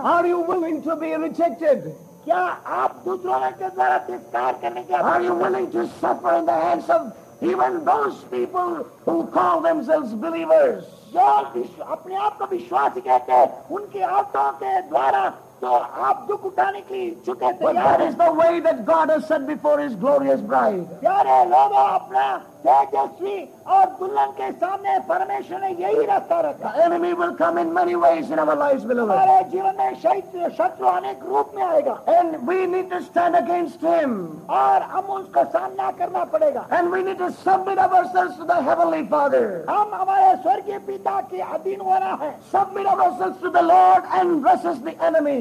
Are you willing to be rejected? क्या आप दूसरों के द्वारा तिरस्कार करने के Are you willing to suffer in the hands of even those people who call themselves believers? जो विश्व- अपने आप को विश्वास कहते हैं उनके हाथों के द्वारा तो आप दुख उठाने के लिए इच्छुक है But तैयार that हैं। is the way that God has set before His glorious bride. प्यारे लोगों अपना तेजस्वी और दुल्हन के सामने परमेश्वर ने यही रास्ता रखा enemy will come in many ways in our lives, beloved. हमारे जीवन में शैत्र शत्रु अनेक रूप में आएगा And we need to stand against him. और हम उसका सामना करना पड़ेगा And we need to submit ourselves to the Heavenly Father. हम हमारे स्वर्गीय पिता के अधीन होना है Submit ourselves to the Lord and resist the enemy.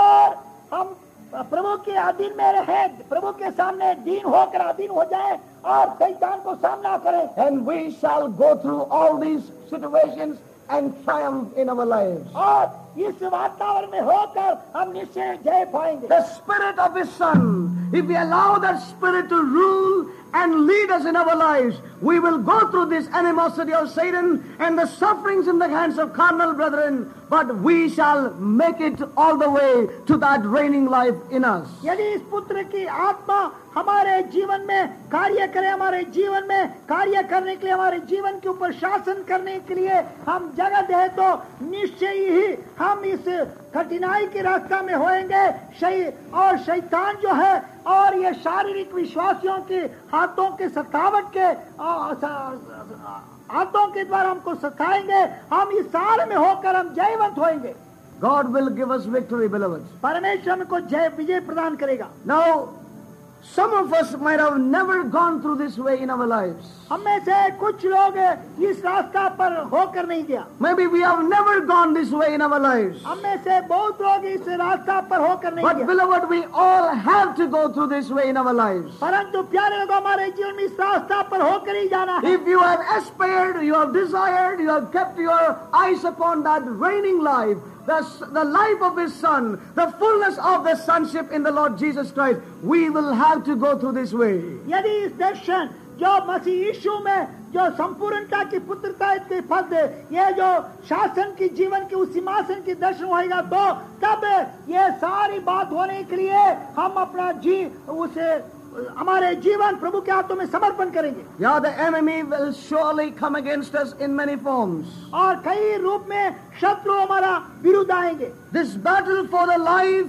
और हम प्रभु के अधीन में रहे प्रभु के सामने दीन होकर अधीन हो जाए और शैतान को सामना करें And we shall go through all these situations and triumph in our lives. और इस वातावरण में होकर हम निश्चय जय पाएँगे The Spirit of His Son, if we allow that Spirit to rule and lead us in our lives, we will go through this animosity of Satan and the sufferings in the hands of carnal brethren, but we shall make it all the way to that reigning life in us. यदि इस पुत्र की आत्मा हमारे जीवन में कार्य करे, हमारे जीवन में कार्य करने के लिए, हमारे जीवन के ऊपर शासन करने के लिए हम जगह दे तो निश्चय ही हम इस कठिनाई के रास्ता में होएँगे शै, और शैतान जो है, और ये शारीरिक विश्वासियों के हाथों के सतावट के आ, हाथों के द्वारा हमको सताएँगे हम इस साल में होकर हम जयवंत होएँगे God will give us victory, beloved. परमेश्वर हमको जय विजय प्रदान करेगा Now, some of us might have never gone through this way in our lives. हम में से कुछ लोग इस रास्ता पर होकर नहीं गया Maybe we have never gone this way in our lives. हम में से बहुत लोग इस रास्ता पर होकर नहीं But गया beloved, we all have to go through this way in our lives. परंतु प्यारे लोग हमारे जीवन में इस रास्ता पर होकर ही जाना है If you have aspired, you have desired, you have kept your eyes upon that reigning life, the, the life of His Son, the fullness of the sonship in the Lord Jesus Christ, we will have to go through this way. यदि इस दर्शन जो मसीह यीशु में जो संपूर्णता की पुत्रता के पद ये जो शासन की जीवन की उस सिंहासन की दर्शन होएगा तो तब ये सारी बात होने के लिए हम अपना जी उसे हमारे जीवन प्रभु के हाथों में समर्पण करेंगे Yeah, the enemy will surely come against us in many forms. और कई रूप में शत्रु हमारा विरुद्ध आएँगे This battle for the life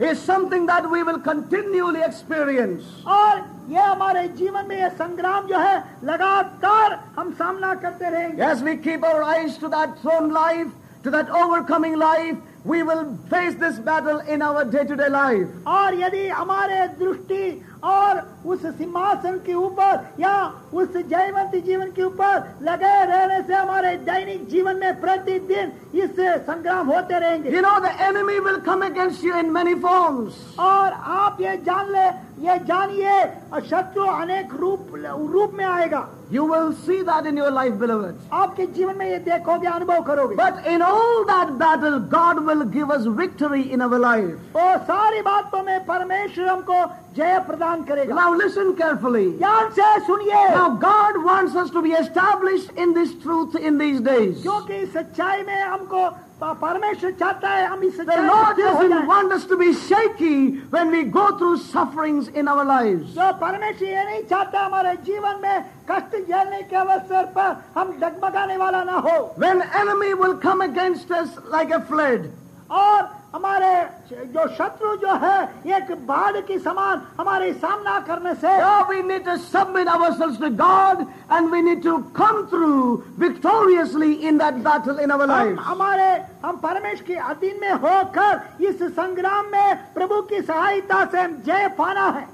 is something that we will continually experience. और ये हमारे जीवन में ये संग्राम जो है लगातार हम सामना करते रहेंगे As we keep our eyes to that throne life, to that overcoming life, we will face this battle in our day-to-day life. और यदि हमारे दृष्टि और उस सिंहासन के ऊपर या उस जयवंत जीवन के ऊपर लगे रहने से हमारे दैनिक जीवन में प्रतिदिन इस संग्राम होते रहेंगे। You know the enemy will come against you in many forms और आप ये जान ले ये जानिए शत्रु अनेक रूप रूप में आएगा। You will see that in your life believers आपके जीवन में ये देखोगे अनुभव करोगे। But in all that battle God will give us victory in our life और सारी बातों में परमेश्वर हमको जय प्रदान करेगा। listen carefully. ध्यान से सुनिए Now God wants us to be established in this truth in these days. क्योंकि इस सच्चाई में हमको प- परमेश्वर चाहता है हम इस The सच्चाई में Lord स्थिर हो doesn't जाएं। want us to be shaky when we go through sufferings in our lives. जो परमेश्वर ये नहीं चाहता हमारे जीवन में कष्ट झेलने के अवसर पर हम डगमगाने वाला ना हो When enemy will come against us like a flood, और हमारे जो शत्रु जो है एक बाढ़ की समान हमारे सामना करने से we need to submit our to God and we need to come through victoriously in that battle in our life हमारे हम परमेश के अधीन में होकर इस संग्राम में प्रभु की सहायता से जय पाना है।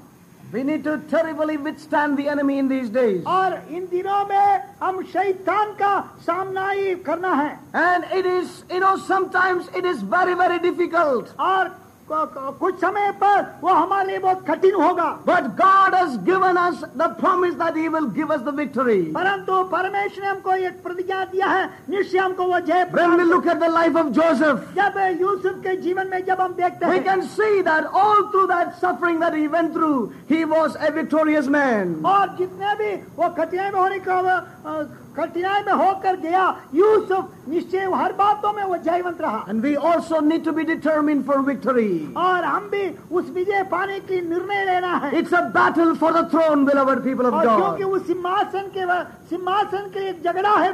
We need to terribly withstand the enemy in these days. और इन दिनों में हम शैतान का सामना ही करना है And it is, you know, sometimes it is very, very difficult. और क- क- कुछ समय पर वो हमारे लिए बहुत कठिन होगा। But God has given us the promise that he give us the परंतु परमेश्वर ने हमको एक प्रतिज्ञा दिया है निश्चय हमको वो जय look at the life of Joseph जब यूसुफ के जीवन में जब हम देखते हैं can see that all through that suffering that he through he was a victorious man और जितने भी वो कठिनाई में होने का कठिनाई में होकर गया। यूसुफ निश्चय हर बातों में वो जयवंत रहा। And we also need to be determine for victory और हम भी उस विजय पाने की निर्णय लेना है। It's a battle for the throne beloved people of God क्योंकि उस सिंहासन के सिंहासन के लिए झगड़ा है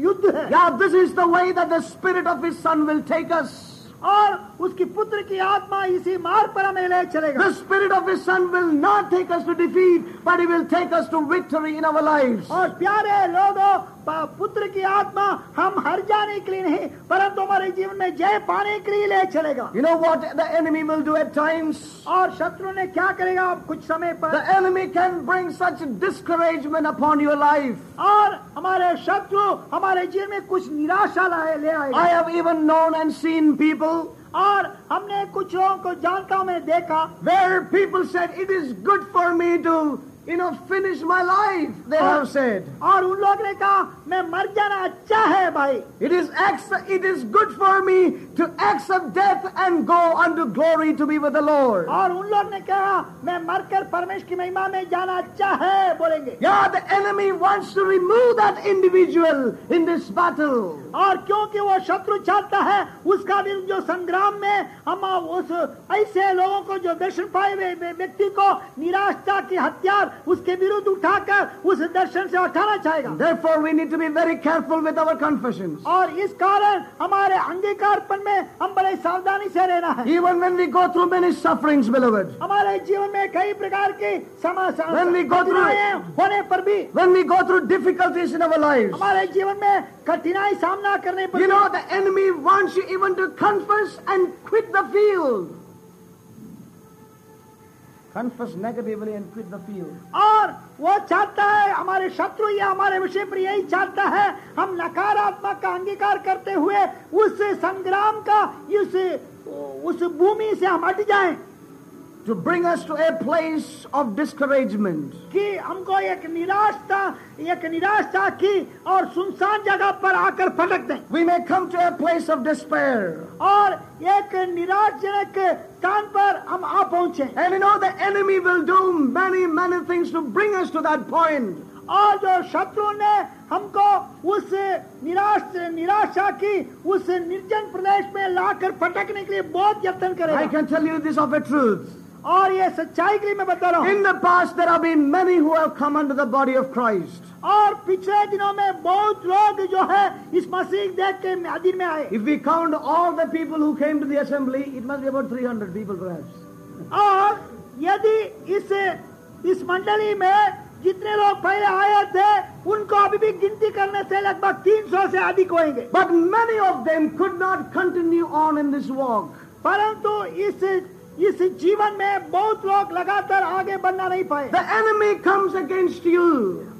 युद्ध है। या this is the way that the spirit of his son will take us और उसकी पुत्र की आत्मा इसी मार्ग पर हमें ले चलेगा। The spirit of his son will not take us to defeat but he will take us to victory in our life और प्यारे लोगों पुत्र की आत्मा हम हर जाने के लिए नहीं परंतु हमारे जीवन में जय पाने के लिए ले चलेगा। You know what the enemy will do at times और शत्रु ने क्या करेगा? कुछ समय पर the enemy can bring such discouragement upon your life और हमारे शत्रु हमारे जीवन में कुछ निराशा लाए ले आए I have even known and seen people और हमने कुछ लोगों को जानता हूँ देखा where people set it is good for me to you know, finish my life, they और, have said. और उन लोग ने कहा मैं मर जाना अच्छा है भाई It is, it is good for me to accept death and go unto glory to be with the Lord. और उन लोग ने कहा मैं मरकर परमेश्वर की महिमा में जाना अच्छा है बोलेंगे Yeah, the enemy wants to remove that individual in this battle. और क्योंकि वो शत्रु चाहता है उसका विरुद्ध जो संग्राम में हम उस ऐसे लोगों को जो दर्शन पाए हुए व्यक्ति को निराशा की हथियार उसके विरुद्ध उठाकर उस दर्शन से उठाना चाहेगा Therefore, we need to be very careful with our confessions. और इस कारण हमारे अंगीकारपन में हम बड़े सावधानी से रहना है Even when we go through many sufferings, beloved, हमारे जीवन में कई प्रकार की समा When we go through- होने पर भी when we go through difficulties in our lives, हमारे जीवन में कठिनाई सामना करने पर you know, the enemy wants you even to confess and quit the field. Confess negatively and quit the field. और वो चाहता है हमारे शत्रु या हमारे विषय पर यही चाहता है हम नकारात्मक का अंगीकार करते हुए उस संग्राम का, उस उस भूमि से हम हट जाएँ To bring us to a place of discouragement. कि हमको एक निराशता एक निराशा की और सुनसान जगह पर आकर फटक दें We may come to a place of despair. और एक निराशजनक स्थान पर हम आ पहुँचे And you know, the enemy will do many, many things to bring us to that point. और जो शत्रु ने हमको उस निराश निराशा की उस निर्जन प्रदेश में लाकर पटकने के लिए बहुत यत्न करेगा। I can tell you this of a truth. और ये सच्चाई के लिए मैं बता रहा हूँ। In the past there are been many who the body of Christ और पिछले दिनों में बहुत लोग जो है इस मसीह देख के मदीन में आए। If we count all the people who came to the assembly it must be about 300 people perhaps और यदि इस इस मंडली में जितने लोग पहले आए थे उनको अभी भी गिनती करने से लगभग 300 से अधिक होंगे but many of them could not continue on in this walk परंतु इस इस जीवन में बहुत लोग लगातार आगे बढ़ना नहीं पाए The enemy comes against you.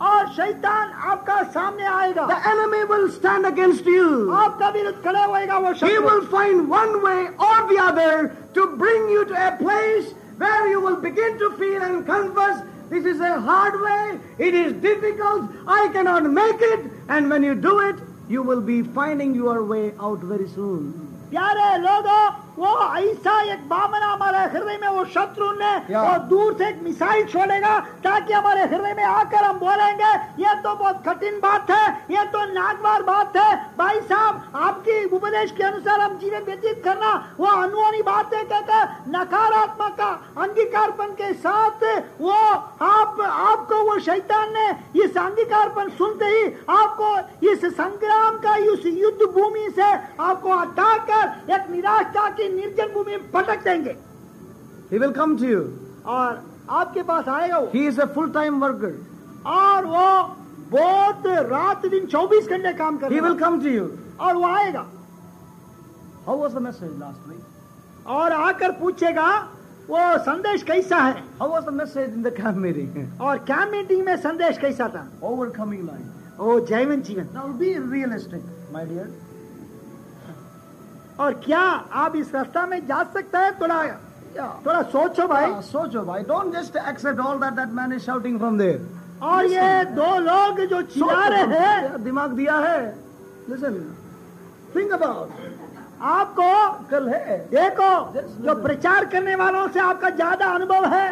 और शैतान आपका सामने आएगा The enemy will stand against you. आपका विरुद्ध खड़े होएगा वो He शत्रु will find one way or the other to bring you to a place where you will begin to feel and confess, this is a hard way, it is difficult, I cannot make it, and when you do it, you will be finding your way out very soon. प्यारे लोगों वो ऐसा एक बामना हमारे हृदय में वो शत्रु ने। वो दूर से एक मिसाइल छोड़ेगा ताकि हमारे हृदय में आकर हम बोलेंगे ये तो बहुत कठिन बात है ये तो नागवार बात है भाई साहब आपकी उपदेश के अनुसार हम जीवन व्यतीत करना वो अनहोनी बात है कहकर नकारात्मक का अंगीकारपन के साथ वो आप आपको वो शैतान ने इस अंगीकारपन सुनते ही आपको इस संग्राम का इस युद्ध भूमि से आपको हटाकर एक निराशा की ऐसी निर्जन भूमि में भटक जाएँगे। He will come to you और आपके पास आएगा he is a full time worker और वो बहुत रात दिन 24 घंटे काम कर he. Will come to you और वो आएगा। How was the message last week और आकर पूछेगा वो संदेश कैसा है? How was the message in the camp meeting और कैंप मीटिंग में संदेश कैसा था? ओवरकमिंग लाइफ ओ जयवंत जीवन। Now be realistic my dear और क्या आप इस रास्ता में जा सकता है? थोड़ा Yeah. थोड़ा सोचो भाई। Ah, Socho, bhai, don't just accept all that that man is shouting from there. और ये दो लोग जो चिल्ला रहे हैं। दिमाग दिया है। लिसन थिंक अबाउट आपको कल है। देखो जो प्रचार करने वालों से आपका ज़्यादा अनुभव है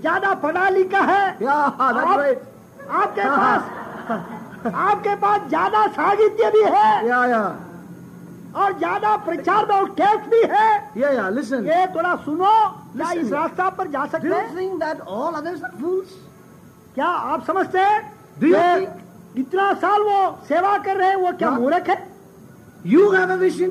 ज़्यादा पढ़ा लिखा है आप- आपके पास आपके पास ज़्यादा साहित्य भी है। Yeah, yeah. और ज़्यादा प्रचार में केस भी है। या या लिसन ये थोड़ा सुनो क्या इस रास्ता पर जा सकते हैं? ऑल अदर्स आर फूल्स क्या आप समझते हैं? इतना साल वो सेवा कर रहे हैं वो क्या मूर्ख है? यू हैव अ विजन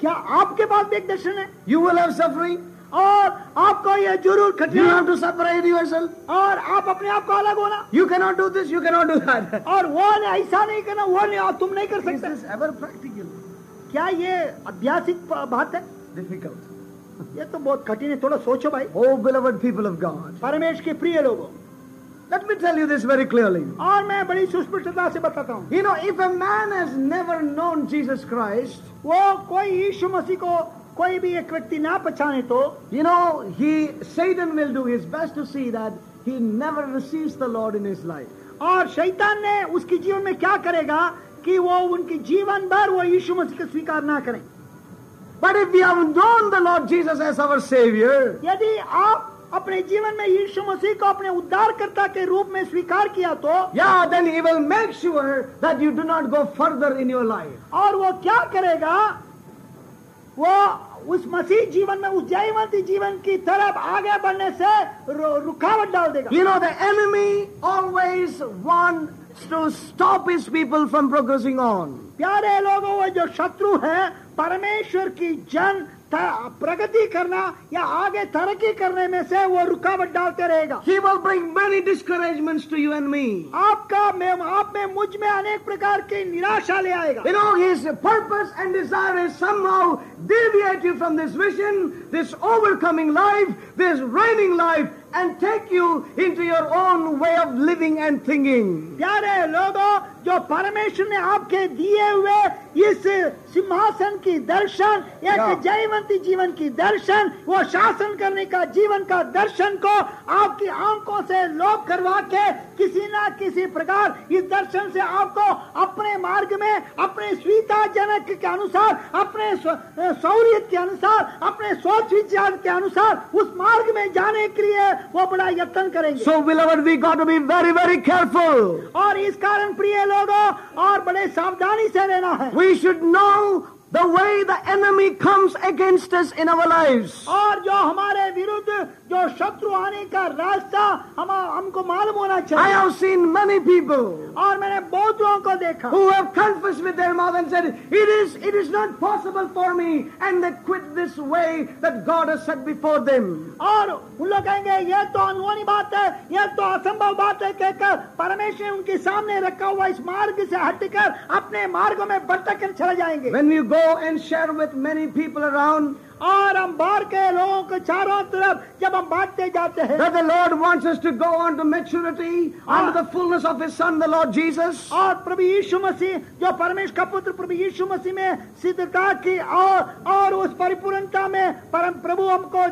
क्या आपके पास भी एक दर्शन है? यू विल हैव सफरिंग और आपको ये ज़रूर कठिन टू सफ़र रिवर्सल और आप अपने आप को अलग होना। You can not do this you can not do that और वो ऐसा नहीं करना वो नहीं तुम नहीं कर सकते। एवर प्रैक्टिकल क्या ये अभ्यासिक बात है Difficult. ये तो बहुत कठिन है थोड़ा सोचो भाई Oh, beloved people of God. Paramesh के प्रिय लोगों Let me tell you this very clearly. और मैं बड़ी सुस्पष्टता से बताता हूँ You know, if a man has never known Jesus Christ, वो कोई यीशु मसीह को कोई भी एक व्यक्ति ना पहचाने तो you know, he Satan will do his best to see that he never receives the Lord in his life. और शैतान ने उसके जीवन में क्या करेगा कि वो उनके जीवन भर वो यीशु मसीह को स्वीकार ना करें। But if you have known the Lord Jesus as our saviour यदि आप अपने जीवन में यीशु मसीह को अपने उद्धारकर्ता के रूप में स्वीकार किया तो या then he will make sure that you do not go further in your life और वो क्या करेगा? वो उस मसीह जीवन में उस जयवंत जीवन की तरफ़ आगे बढ़ने से रुकावट डाल देगा। You know the enemy always want wants to stop his people from progressing on. प्यारे लोगों वो जो शत्रु है परमेश्वर की जन त- प्रगति करना या आगे तरक्की करने में से वो रुकावट डालते रहेगा He will bring many discouragements to you and me. आपका में आप में मुझमें अनेक प्रकार की निराशा ले आएगा You know, his purpose and desire is somehow deviate you from this vision, this overcoming life, this reigning life, and take you into your own way of living and thinking. प्यारे लोगों जो परमेश्वर ने आपके दिए हुए इस सिंहासन की दर्शन एक या। जयवंती जीवन की दर्शन वो शासन करने का जीवन का दर्शन को आपकी आँखों से लोप करवा के किसी ना किसी प्रकार इस दर्शन से आपको अपने मार्ग में अपने स्वीताजनक के अनुसार अपने सौर्य के अनुसार अपने सोच विचार के अनुसार उस मार्ग में जाने के लिए वो बड़ा यत्न करेंगे So, beloved, we got to be very, very careful. और इस कारण प्रिय लोगों और बड़े सावधानी से रहना है We should know the way the enemy comes against us in our lives. और जो हमारे विरुद्ध जो शत्रु आने का रास्ता हम हमको मालूम होना चाहिए। आई सीन मेनी पीपल और मैंने बहुत लोगों को देखा। Who have confess with their mouth and said it is it is not possible for me and they quit this way that God has set before them और उन लोग कहेंगे ये तो अनहोनी बात है ये तो असंभव बात है कहकर परमेश्वर उनके सामने रखा हुआ इस मार्ग से हटकर अपने मार्ग में भटक कर चले जाएँगे। When you go and share with many people around और हम बाहर के लोगों के चारों तरफ़ जब हम बांटते जाते हैं the Lord wants us to go on to maturity under the fullness of his son the Lord Jesus और प्रभु यीशु मसीह जो परमेश्वर का पुत्र प्रभु यीशु मसीह में सिद्धता की और और उस परिपूर्णता में परम प्रभु हमको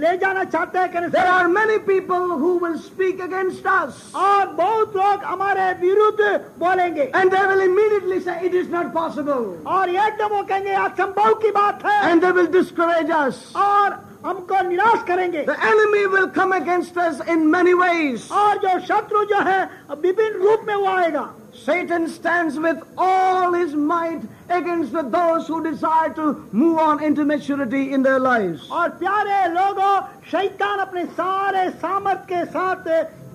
ले जाना चाहते हैं there are many people who will speak against us और बहुत लोग हमारे विरुद्ध बोलेंगे। And they will immediately say it is not possible और एकदम वो कहेंगे असंभव की बात है। And they will describe us. और हमको निराश करेंगे The enemy will come against us in many ways. और जो शत्रु जो है विभिन्न रूप में वो आएगा Satan stands with all his might against the, those who desire to move on into maturity in their lives. और प्यारे लोगों शैतान अपने सारे सामर्थ के साथ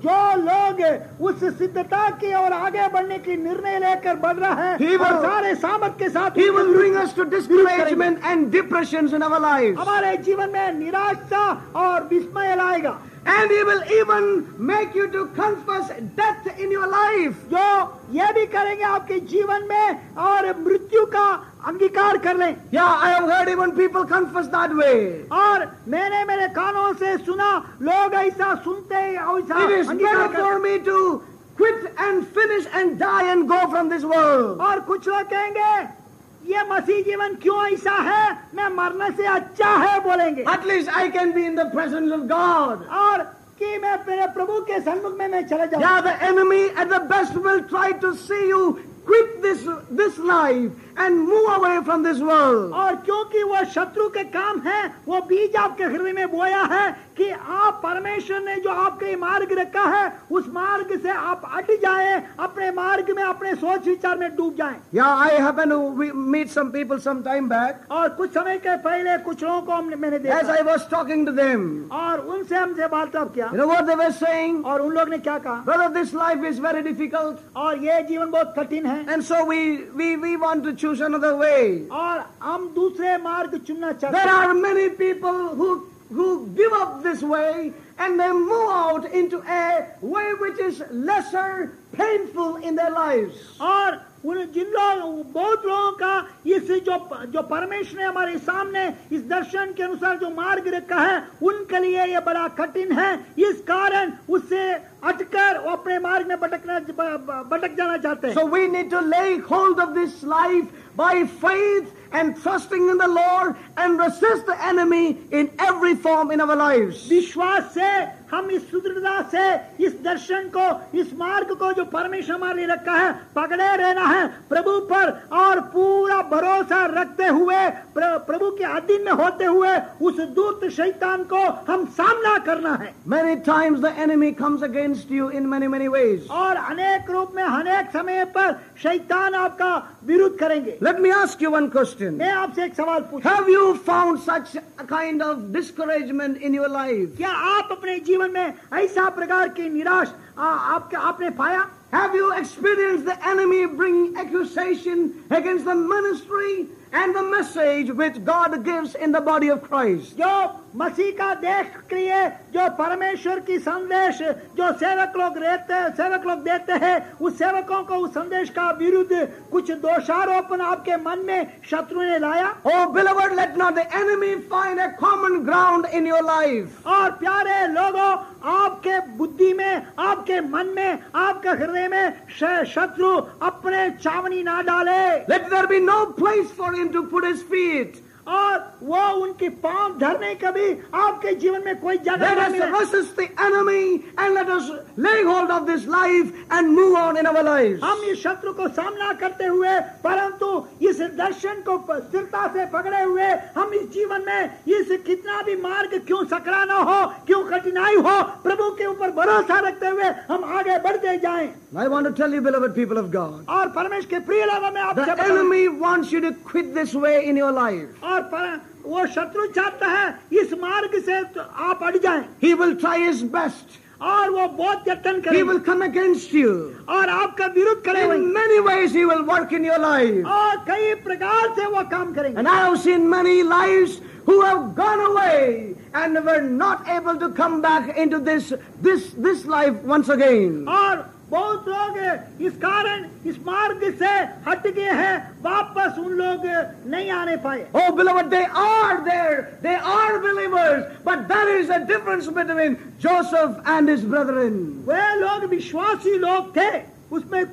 जो लोग उस सिद्धता की और आगे बढ़ने की निर्णय लेकर बढ़ रहे हैं और सारे सामर्थ के साथ He will bring us to discouragement and depressions in our lives. हमारे जीवन में निराशा और विस्मय लाएगा And he will even make you to confess death in your life. जो ये भी करेंगे आपके जीवन में और मृत्यु का अंगीकार कर लें Yeah, I have heard even people confess that way. और मैंने मेरे कानों से सुना लोग ऐसा सुनते हैं और ऐसा It is अंगीकार better करते for me to quit and finish and die and go from this world. और कुछ लोग कहेंगे ये मसीह जीवन क्यों ऐसा है? मैं मरने से अच्छा है बोलेंगे। At least I can be in the presence of God और कि मैं मेरे प्रभु के सम्मुख में मैं चला जाऊँ। The enemy at the best will try to see you quit this this life and move away from this world. और क्योंकि वह शत्रु के काम है वो बीज आपके हृदय में बोया है कि आप परमेश्वर ने जो आपके मार्ग रखा है उस मार्ग से आप हट जाए अपने मार्ग में अपने सोच विचार में डूब जाएँ Yeah, I happened to we- meet some people some time back. और कुछ समय के पहले कुछ लोगों को हमने मैंने As देखा I was talking to them, और उनसे हमसे वार्तालाप किया you know what they were saying? और उन लोग ने क्या कहा Brother, this life is very difficult. और ये जीवन बहुत कठिन है And so we, we, we want to choose another way. और हम दूसरे मार्ग चुनना चाहते There हैं are many people who, who give up this way and they move out into a way which is lesser painful in their lives. और उन जिन लोग बहुत लोगों का इस जो जो परमेश्वर ने हमारे सामने इस दर्शन के अनुसार जो मार्ग रखा है, उनके लिए यह बड़ा कठिन है। इस कारण उससे अटकर वो अपने मार्ग में भटकना भटक जाना चाहते हैं। So we need to take hold of this life by faith and trusting in the Lord and resist the enemy in every form in our lives. विश्वास से हम इस सुदृढ़ता से इस दर्शन को इस मार्ग को जो परमेश्वर हमारे रखा है पकड़े रहना है प्रभु पर और पूरा भरोसा रखते हुए प्र- प्रभु के अधीन में होते हुए उस दूत शैतान को हम सामना करना है many times the enemy comes against you in many many ways. और अनेक रूप में अनेक समय पर शैतान आपका विरोध करेंगे Let me ask you one question. मैं आपसे एक सवाल पूछूं Have you found such a kind of discouragement in your life? क्या आप अपने जीवन में ऐसा प्रकार की निराश आ, आपके आपने पाया Have you experienced the enemy bringing accusation against the ministry and the message which God gives in the body of Christ? जो मसीह का देख के लिए जो परमेश्वर की संदेश जो सेवक लोग रहते सेवक लोग देते हैं उस सेवकों को उस संदेश का विरुद्ध कुछ दोषारोपण आपके मन में शत्रु ने लाया Oh, beloved, let not the enemy find a common ground in your life. और प्यारे लोगों आपके बुद्धि में आपके मन में आपके हृदय में शत्रु अपने चावनी ना डाले let there be no place for him to put his feet. और वो उनकी पाँव धरने का भी आपके जीवन में कोई जगह Let us resist the enemy and let us lay hold of this life and move on in our lives. हम इस शत्रु को सामना करते हुए परंतु इस दर्शन को स्थिरता से पकड़े हुए हम इस जीवन में इस कितना भी मार्ग क्यों सकरा ना हो क्यों कठिनाई हो प्रभु के ऊपर भरोसा रखते हुए हम आगे बढ़ते जाएँ I want to tell you, beloved people of God, और परमेश्वर के प्रिय लोगों में आपसे the enemy wants you to quit this way in your life. और पर, वो शत्रु चाहता है इस मार्ग से तो आप अड़ जाएँ He will try his best. और वो बहुत यत्न He will come against you. और आपका विरोध करेंगे In many ways, he will work in your life. और कई प्रकार से वो काम करेंगे And I have seen many lives who have gone away and were not able to come back into this, this, this life once again. और बहुत लोग इस कारण इस मार्ग से हट गए हैं वापस उन लोग नहीं आने पाए Oh, beloved, they are there. They are believers. But there is a difference between Joseph and his brethren. वे लोग विश्वासी लोग थे उसमें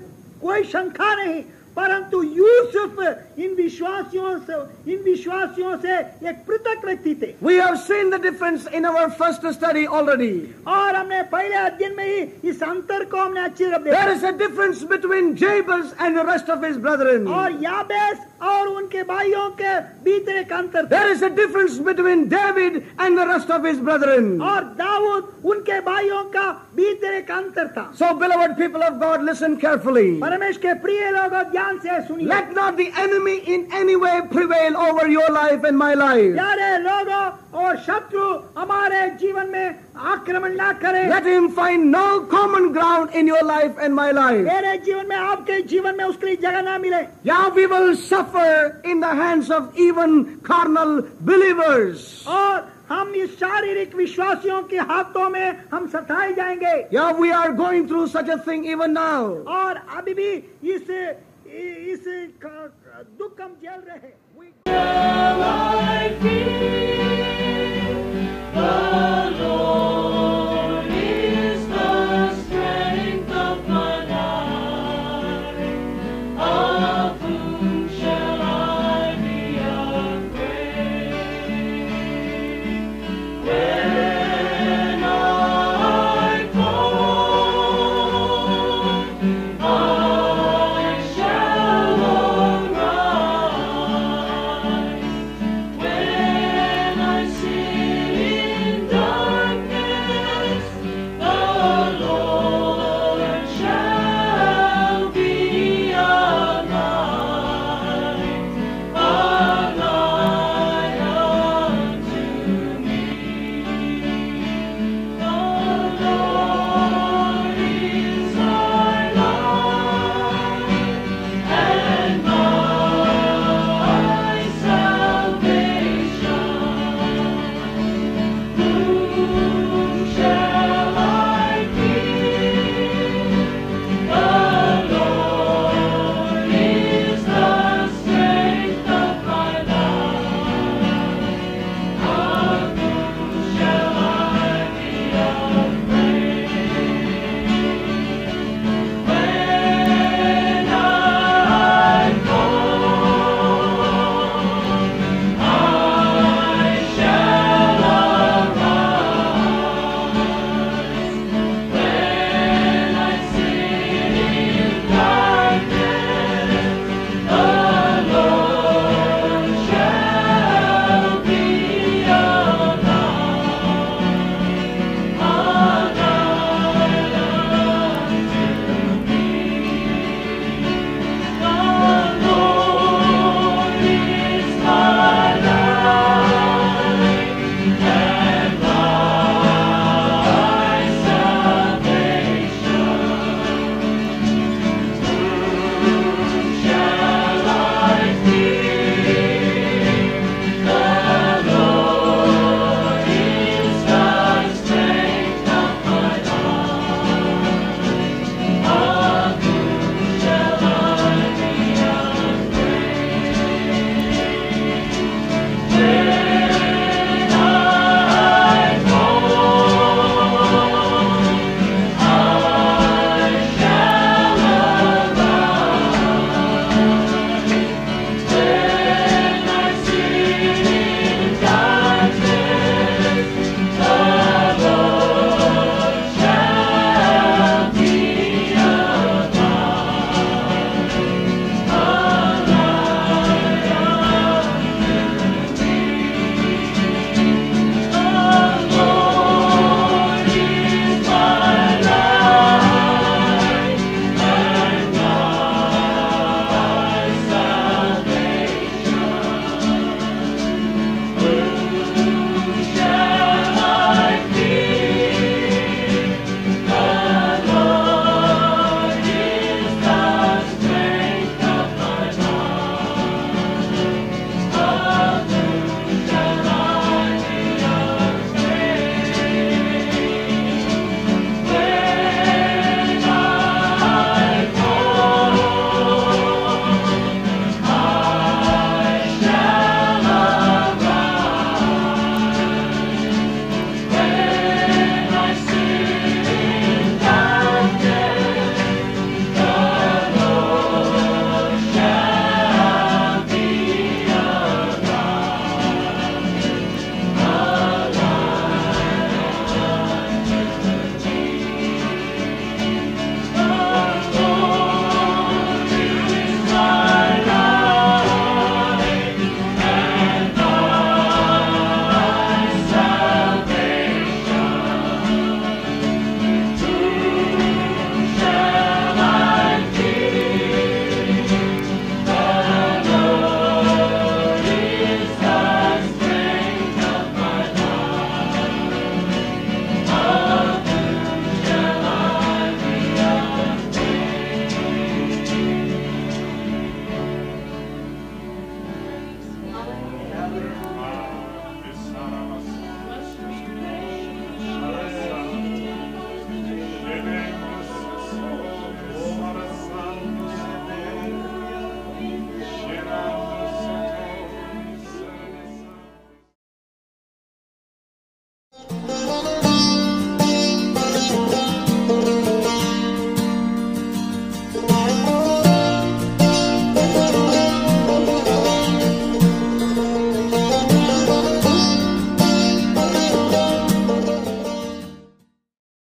कोई शंका नहीं परंतु यूसुफ इन विश्वासियों से इन विश्वासियों से एक पृथक व्यक्ति थे We have seen the difference in our first study already. और हमने पहले अध्ययन में ही इस अंतर को हमने अच्छी तरह देखा There is a difference between Jabez and the rest of his brethren. और याबेस और उनके भाइयों के बीच एक अंतर था There is a difference between David and the rest of his brethren. और दाऊद उनके भाइयों का बीच एक अंतर था So, beloved people of God, listen carefully. Paramesh के प्रिय लोग ध्यान से सुनिए Let not the enemy in any way prevail over your life and my life. प्यारे लोगों और शत्रु हमारे जीवन में आक्रमण ना करे Let him find no common ground in your life and my life. मेरे जीवन में आपके जीवन में उसके लिए जगह ना मिले Yeah, we will suffer in the hands of even carnal believers. और हम इस शारीरिक विश्वासियों के हाथों में हम सताए जाएँगे Yeah, we are going through such a thing even now. और अभी भी इस इस दुख हम झेल रहे हैं।